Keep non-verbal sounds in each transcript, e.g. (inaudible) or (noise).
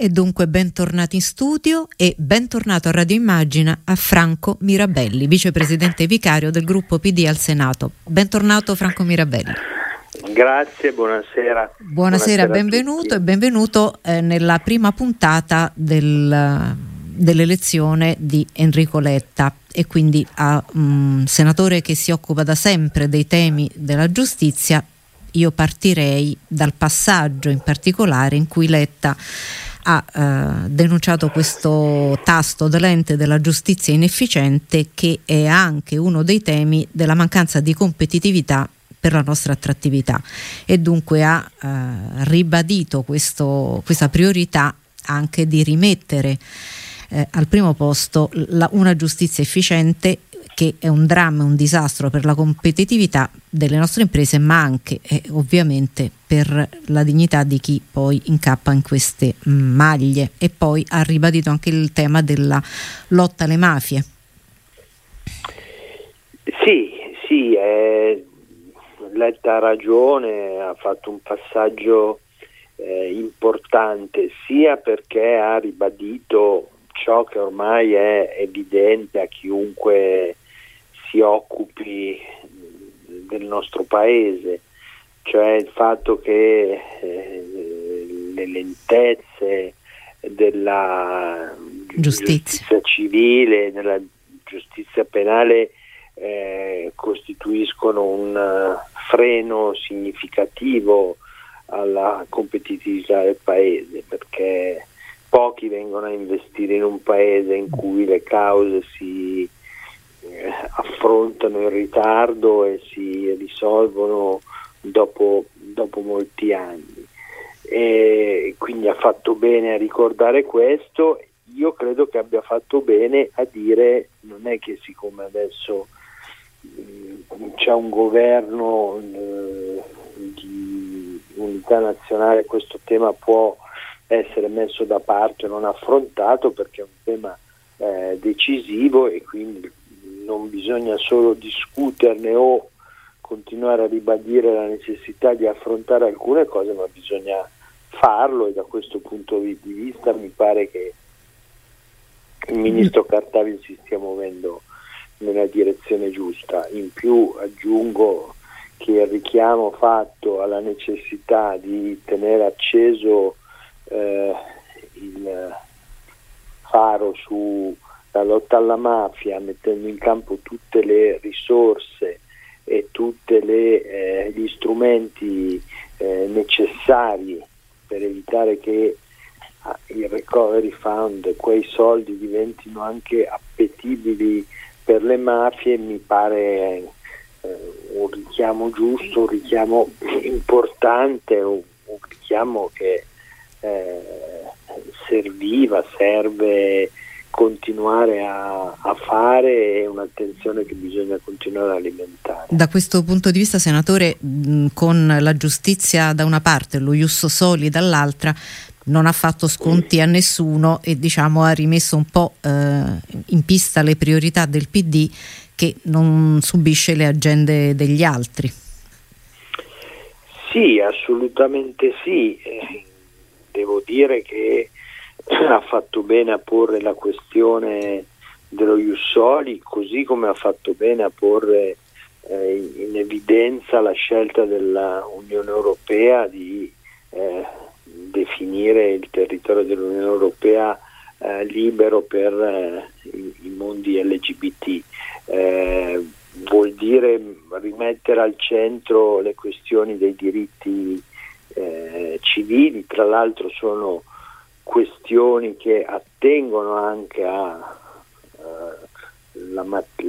E dunque bentornati in studio e bentornato a Radio Immagina a Franco Mirabelli, vicepresidente vicario del gruppo PD al Senato. Bentornato Franco Mirabelli. Grazie, buonasera. Buonasera, buonasera benvenuto e benvenuto eh, nella prima puntata del, dell'elezione di Enrico Letta e quindi a un mm, senatore che si occupa da sempre dei temi della giustizia. Io partirei dal passaggio in particolare in cui Letta ha eh, denunciato questo tasto dell'ente della giustizia inefficiente che è anche uno dei temi della mancanza di competitività per la nostra attrattività. E dunque ha eh, ribadito questo, questa priorità anche di rimettere eh, al primo posto la, una giustizia efficiente che è un dramma, un disastro per la competitività delle nostre imprese, ma anche eh, ovviamente per la dignità di chi poi incappa in queste maglie. E poi ha ribadito anche il tema della lotta alle mafie. Sì, sì, eh, Letta ha ragione, ha fatto un passaggio eh, importante sia perché ha ribadito ciò che ormai è evidente a chiunque si occupi del nostro paese, cioè il fatto che eh, le lentezze della giustizia. giustizia. civile, della giustizia penale eh, costituiscono un uh, freno significativo alla competitività del paese perché pochi vengono a investire in un paese in cui le cause si eh, affrontano in ritardo e si risolvono dopo, dopo molti anni. E quindi ha fatto bene a ricordare questo. Io credo che abbia fatto bene a dire non è che siccome adesso mh, mm, c'è un governo eh, di unità nazionale questo tema può essere messo da parte, non affrontato perché è un tema eh, decisivo e quindi non bisogna solo discuterne o continuare a ribadire la necessità di affrontare alcune cose, ma bisogna farlo e da questo punto di vista mi pare che il ministro Cartavi si stia muovendo nella direzione giusta. In più aggiungo che il richiamo fatto alla necessità di tenere acceso eh, il faro sulla lotta alla mafia, mettendo in campo tutte le risorse e tutti eh, gli strumenti eh, necessari per evitare che ah, il recovery fund, quei soldi diventino anche appetibili per le mafie, mi pare eh, un richiamo giusto, un richiamo importante, un, un richiamo che eh, serviva, serve continuare a, a, fare e un'attenzione che bisogna continuare a alimentare. Da questo punto di vista, senatore, con la giustizia da una parte lo Iusso Soli dall'altra, non ha fatto sconti a nessuno e diciamo, ha rimesso un po' eh, in pista le priorità del PD che non subisce le agende degli altri. Sì, assolutamente sì. Eh, devo dire che ha fatto bene a porre la questione dello Jussoli, così come ha fatto bene a porre eh, in evidenza la scelta dell'Unione Europea di eh, definire il territorio dell'Unione Europea eh, libero per eh, i, i, mondi LGBT. Eh, vuol dire rimettere al centro le questioni dei diritti eh, civili, tra l'altro sono questioni che attengono anche alle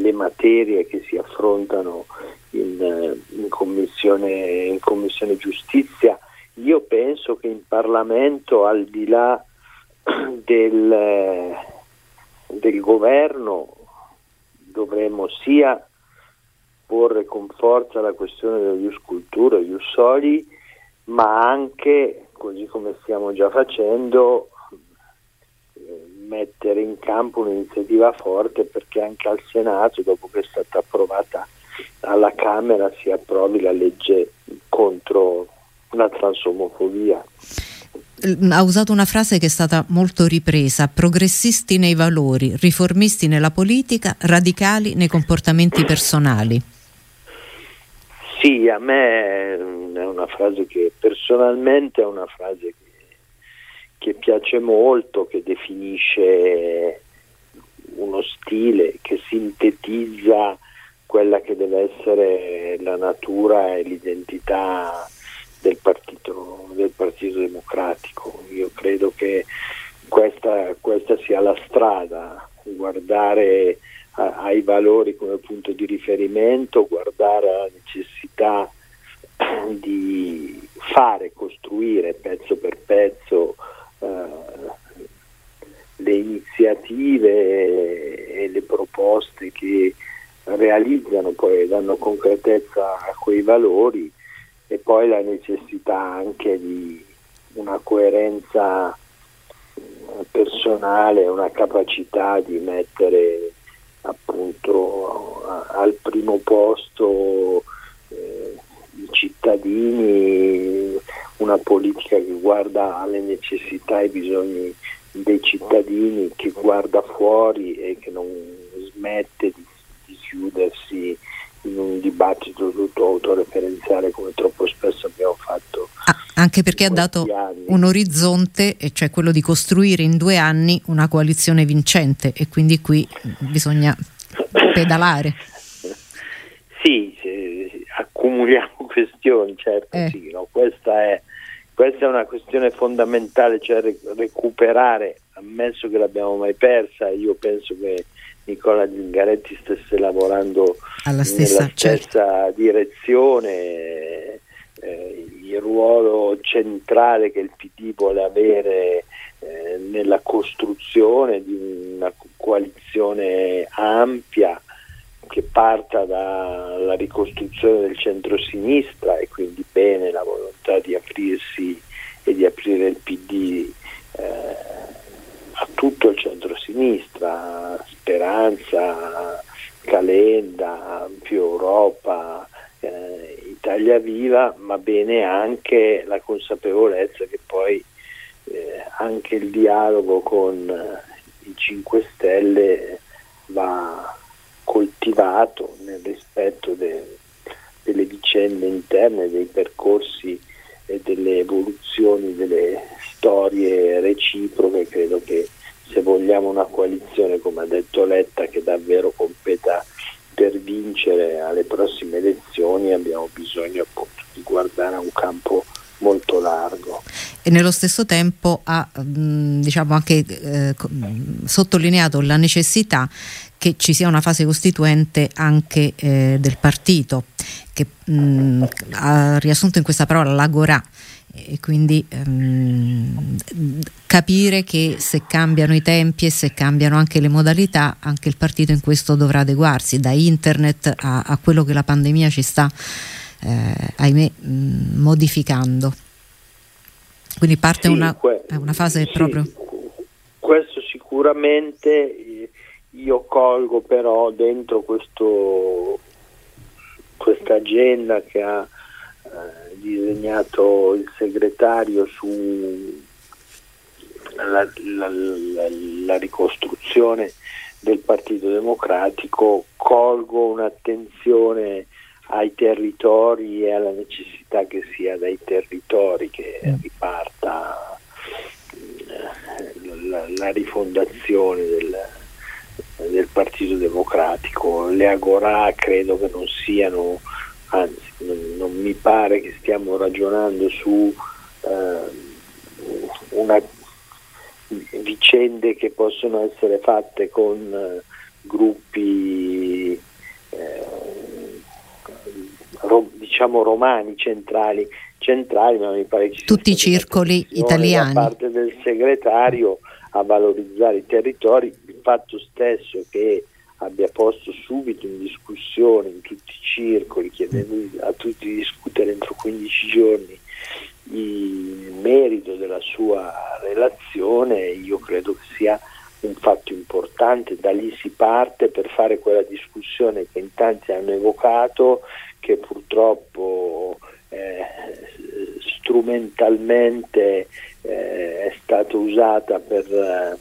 uh, materie che si affrontano in, in, commissione, in, commissione, giustizia. Io penso che in Parlamento, al di là (clears throat) del, del governo, dovremmo sia porre con forza la questione della Ius Cultura, Ius Soli, ma anche, così come stiamo già facendo, mettere in campo un'iniziativa forte perché anche al Senato, dopo che è stata approvata alla Camera, si approvi la legge contro la transomofobia. ha usato una frase che è stata molto ripresa, progressisti nei valori, riformisti nella politica, radicali nei comportamenti personali. Sì, a me è una frase che personalmente è una frase che, che piace molto, che definisce uno stile, che sintetizza quella che deve essere la natura e l'identità del partito, del partito Democratico. Io credo che questa, questa sia la strada, guardare ai valori come punto di riferimento, guardare alla necessità (clears throat) di fare, costruire pezzo per pezzo eh, le iniziative e le proposte che realizzano poi e danno concretezza a quei valori e poi la necessità anche di una coerenza personale, una capacità di mettere appunto al primo posto eh, i cittadini, una politica che guarda alle necessità e ai bisogni dei cittadini, che guarda fuori e che non smette di, di chiudersi in un dibattito tutto autoreferenziale come troppo spesso abbiamo fatto. Anche perché ha dato anni. un orizzonte, cioè quello di costruire in due anni una coalizione vincente e quindi qui bisogna pedalare. Sì, sì accumuliamo (laughs) questioni, certo, eh. sì, no? questa, è, questa, è, una questione fondamentale, cioè recuperare, ammesso che l'abbiamo mai persa, io penso che Nicola Zingaretti stesse lavorando Alla stessa, nella stessa certo. direzione, eh, il ruolo centrale che il PD vuole avere eh, nella costruzione di una coalizione ampia che parta dalla ricostruzione del centro-sinistra e quindi bene la volontà di aprirsi e di aprire il PD eh, a tutto il centro-sinistra, Speranza, Calenda, più Europa, Italia Viva, ma bene anche la consapevolezza che poi eh, anche il dialogo con eh, i 5 Stelle va coltivato nel rispetto de, delle vicende interne, dei percorsi e delle evoluzioni delle storie reciproche, credo che se vogliamo una coalizione, come ha detto Letta, che davvero competa per vincere alle prossime elezioni, abbiamo bisogno appunto di guardare a un campo molto largo. E nello stesso tempo ha diciamo anche eh, sottolineato la necessità che ci sia una fase costituente anche eh, del partito, che mh, ha riassunto in questa parola l'agorà e quindi um, capire che se cambiano i tempi e se cambiano anche le modalità, anche il partito in questo dovrà adeguarsi, da internet a, a quello che la pandemia ci sta, eh, ahimè, mh, modificando. Quindi parte sì, una, que- una, fase sì, proprio... Questo sicuramente io colgo però dentro questo, questa agenda che ha eh, disegnato il segretario su la, la, la, la, ricostruzione del Partito Democratico, colgo un'attenzione ai territori e alla necessità che sia dai territori che mm. riparta eh, la, rifondazione del, del Partito Democratico. Le agorà credo che non siano anzi non, non, mi pare che stiamo ragionando su eh, una, vicende che possono essere fatte con eh, gruppi eh, diciamo romani centrali, centrali, ma mi pare che ci tutti i circoli italiani da parte del segretario a valorizzare i territori, il fatto stesso che abbia posto subito in discussione in tutti i circoli, chiedendo a tutti di discutere entro 15 giorni il merito della sua relazione, io credo che sia un fatto importante, da lì si parte per fare quella discussione che in tanti hanno evocato, che purtroppo eh, strumentalmente eh, è stata usata per eh,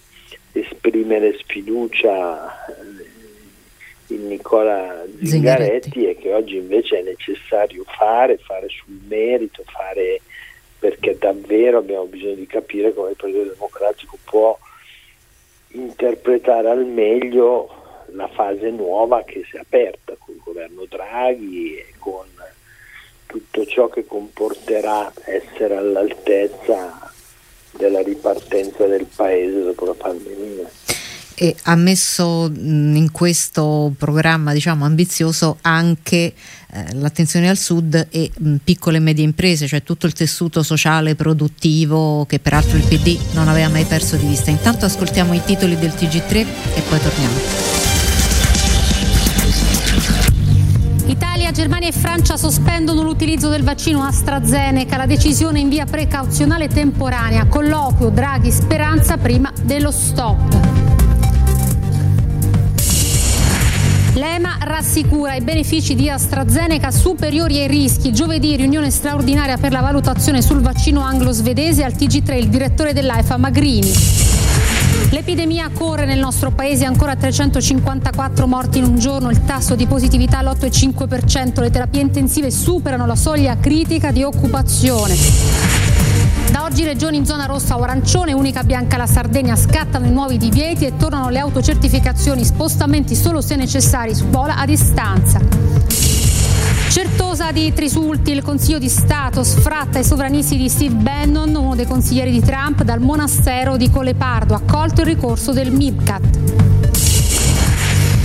esprimere sfiducia eh, in Nicola Zingaretti, Zingaretti. e che oggi invece è necessario fare, fare sul merito, fare perché davvero abbiamo bisogno di capire come il Partito Democratico può interpretare al meglio la fase nuova che si è aperta col governo Draghi e con tutto ciò che comporterà essere all'altezza della ripartenza del paese dopo la pandemia e ha messo in questo programma diciamo, ambizioso anche eh, l'attenzione al sud e mh, piccole e medie imprese, cioè tutto il tessuto sociale produttivo che peraltro il PD non aveva mai perso di vista. Intanto ascoltiamo i titoli del TG3 e poi torniamo. Italia, Germania e Francia sospendono l'utilizzo del vaccino AstraZeneca, la decisione in via precauzionale temporanea, colloquio Draghi Speranza prima dello stop. L'EMA rassicura i benefici di AstraZeneca superiori ai rischi. Giovedì riunione straordinaria per la valutazione sul vaccino anglo-svedese al TG3 il direttore dell'AIFA Magrini. L'epidemia corre nel nostro paese, ancora 354 morti in un giorno, il tasso di positività all'8,5%, le terapie intensive superano la soglia critica di occupazione. Da oggi regioni in zona rossa o arancione, unica bianca la Sardegna, scattano i nuovi divieti e tornano le autocertificazioni, spostamenti solo se necessari, scuola a distanza. Certosa di Trisulti, il Consiglio di Stato sfratta i sovranisti di Steve Bannon, uno dei consiglieri di Trump, dal monastero di Colepardo, accolto il ricorso del MIBCAT.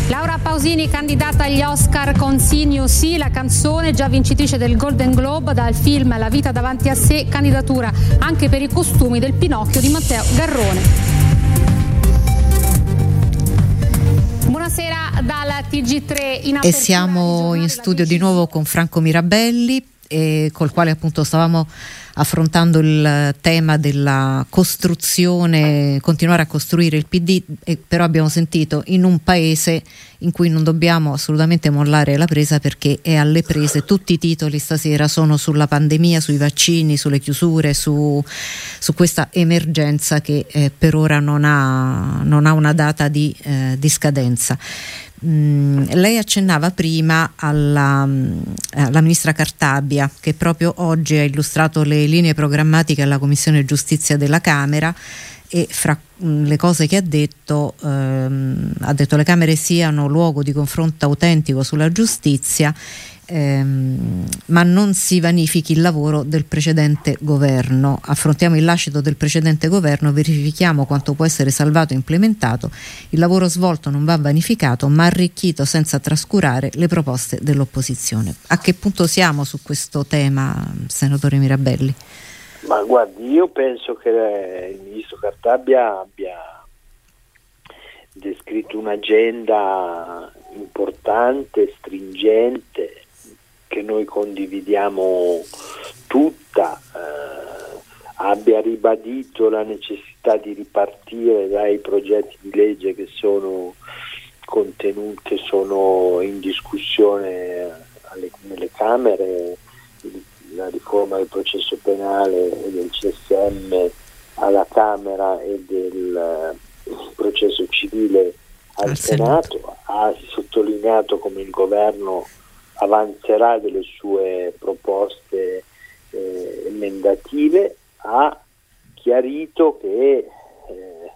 Laura Pausini candidata agli Oscar con Sinio Sì, la canzone già vincitrice del Golden Globe dal film La vita davanti a sé, candidatura anche per i costumi del Pinocchio di Matteo Garrone. Buonasera dal TG3 in E siamo in studio di nuovo con Franco Mirabelli, eh, col quale appunto stavamo affrontando il tema della costruzione, continuare a costruire il PD, eh, però abbiamo sentito in un paese in cui non dobbiamo assolutamente mollare la presa perché è alle prese, tutti i titoli stasera sono sulla pandemia, sui vaccini, sulle chiusure, su, su questa emergenza che eh, per ora non ha, non ha, una data di, eh, di scadenza. Mm, lei accennava prima alla, mm, alla, ministra Cartabia che proprio oggi ha illustrato le linee programmatiche alla Commissione Giustizia della Camera e fra mm, le cose che ha detto, ehm, ha detto le Camere siano luogo di confronto autentico sulla giustizia ehm, ma non si vanifichi il lavoro del precedente governo. Affrontiamo il lascito del precedente governo, verifichiamo quanto può essere salvato e implementato. Il lavoro svolto non va vanificato, ma arricchito senza trascurare le proposte dell'opposizione. A che punto siamo su questo tema, senatore Mirabelli? Ma guardi, io penso che il ministro Cartabia abbia descritto un'agenda importante, stringente, che noi condividiamo tutta, eh, abbia ribadito la necessità di ripartire dai progetti di legge che sono contenuti, che sono in discussione alle, nelle Camere, la riforma del processo penale e del CSM alla Camera e del uh, processo civile al, al Senato. Senato, ha sottolineato come il governo avanzerà delle sue proposte eh, emendative, ha chiarito che eh,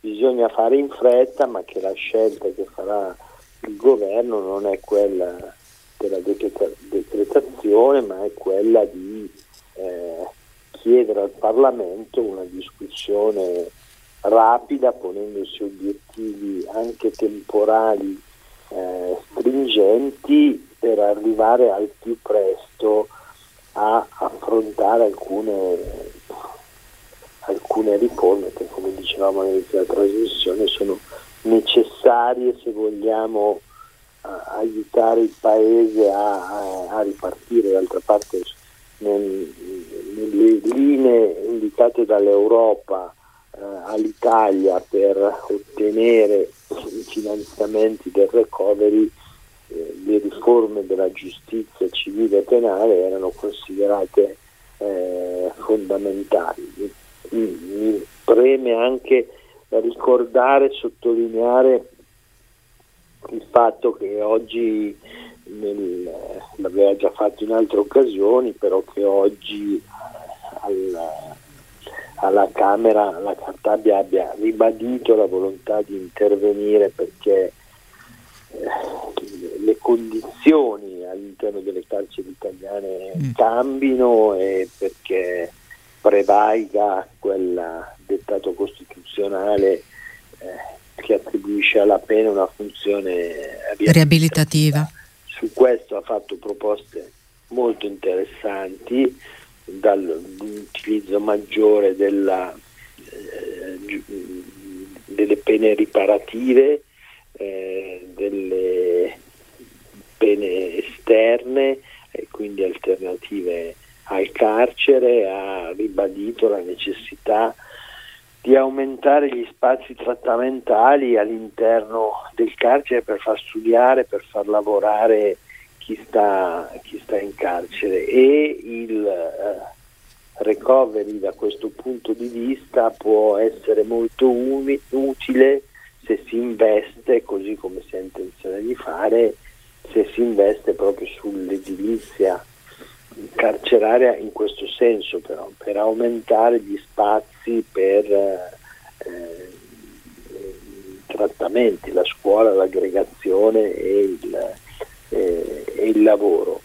bisogna fare in fretta, ma che la scelta che farà il governo non è quella della decretazione, ma è quella di eh, chiedere al Parlamento una discussione rapida, ponendosi obiettivi anche temporali eh, stringenti per arrivare al più presto a affrontare alcune, alcune riforme che come dicevamo all'inizio della trasmissione sono necessarie se vogliamo uh, aiutare il paese a, a, ripartire. D'altra parte nel, nelle linee indicate dall'Europa uh, all'Italia per ottenere i finanziamenti del recovery eh, le riforme della giustizia civile e penale erano considerate eh, fondamentali. mi preme anche ricordare e sottolineare il fatto che oggi nel, l'aveva già fatto in altre occasioni, però che oggi alla, alla Camera la Cartabia abbia ribadito la volontà di intervenire perché eh, le condizioni all'interno delle carceri italiane mm. cambino e perché prevalga quel dettato costituzionale eh, che attribuisce alla pena una funzione riabilitativa. Su questo ha fatto proposte molto interessanti, dall'utilizzo maggiore della, eh, delle pene riparative, eh, delle pene esterne e quindi alternative al carcere, ha ribadito la necessità di aumentare gli spazi trattamentali all'interno del carcere per far studiare, per far lavorare chi sta, chi sta in carcere. E il uh, recovery da questo punto di vista può essere molto umi, utile se si investe, così come si ha intenzione di fare, se si investe proprio sull'edilizia carceraria in questo senso però, per aumentare gli spazi per eh, trattamenti, la scuola, l'aggregazione e il, eh, e il lavoro.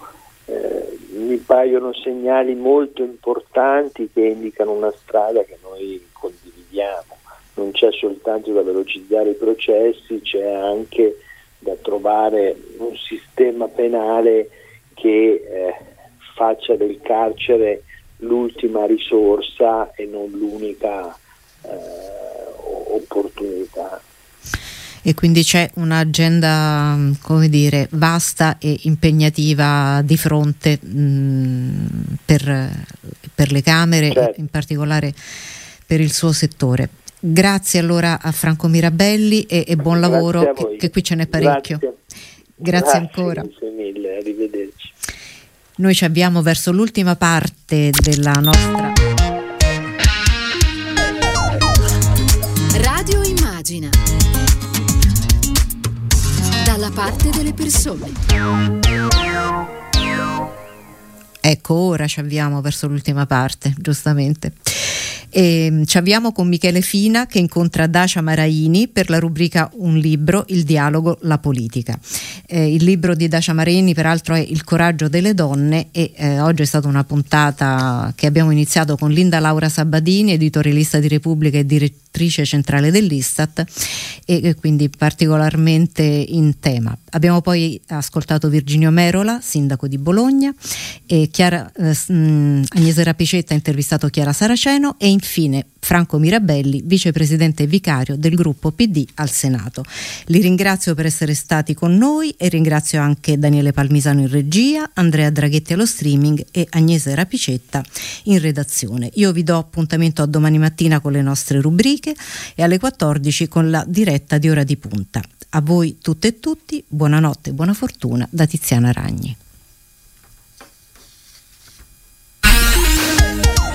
Eh, mi paiono segnali molto importanti che indicano una strada che noi condividiamo. Non c'è soltanto da velocizzare i processi, c'è anche da trovare un sistema penale che eh, faccia del carcere l'ultima risorsa e non l'unica eh, opportunità. E quindi c'è un'agenda, come dire, vasta e impegnativa di fronte mh, mm, per, per, le Camere, certo. in particolare per il suo settore. Grazie allora a Franco Mirabelli e, e buon lavoro, che, che, qui ce n'è parecchio. Grazie, Grazie ancora. Grazie mille, arrivederci. Noi ci avviamo verso l'ultima parte della nostra Radio Immagina. Dalla parte delle persone. Ecco, ora ci avviamo verso l'ultima parte, giustamente. E ehm, ci avviamo con Michele Fina che incontra Dacia Maraini per la rubrica Un libro, il dialogo, la politica. Eh, il libro di Dacia Maraini peraltro è Il coraggio delle donne e eh, oggi è stata una puntata che abbiamo iniziato con Linda Laura Sabadini, editorialista di Repubblica e direttrice centrale dell'Istat e, e quindi particolarmente in tema. Abbiamo poi ascoltato Virginio Merola, sindaco di Bologna, e Chiara, eh, Agnese Rapicetta ha intervistato Chiara Saraceno e in infine Franco Mirabelli, vicepresidente vicario del gruppo PD al Senato. Li ringrazio per essere stati con noi e ringrazio anche Daniele Palmisano in regia, Andrea Draghetti allo streaming e Agnese Rapicetta in redazione. Io vi do appuntamento a domani mattina con le nostre rubriche e alle 14 con la diretta di ora di punta. A voi tutte e tutti, buonanotte e buona fortuna da Tiziana Ragni.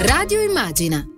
Radio Immagina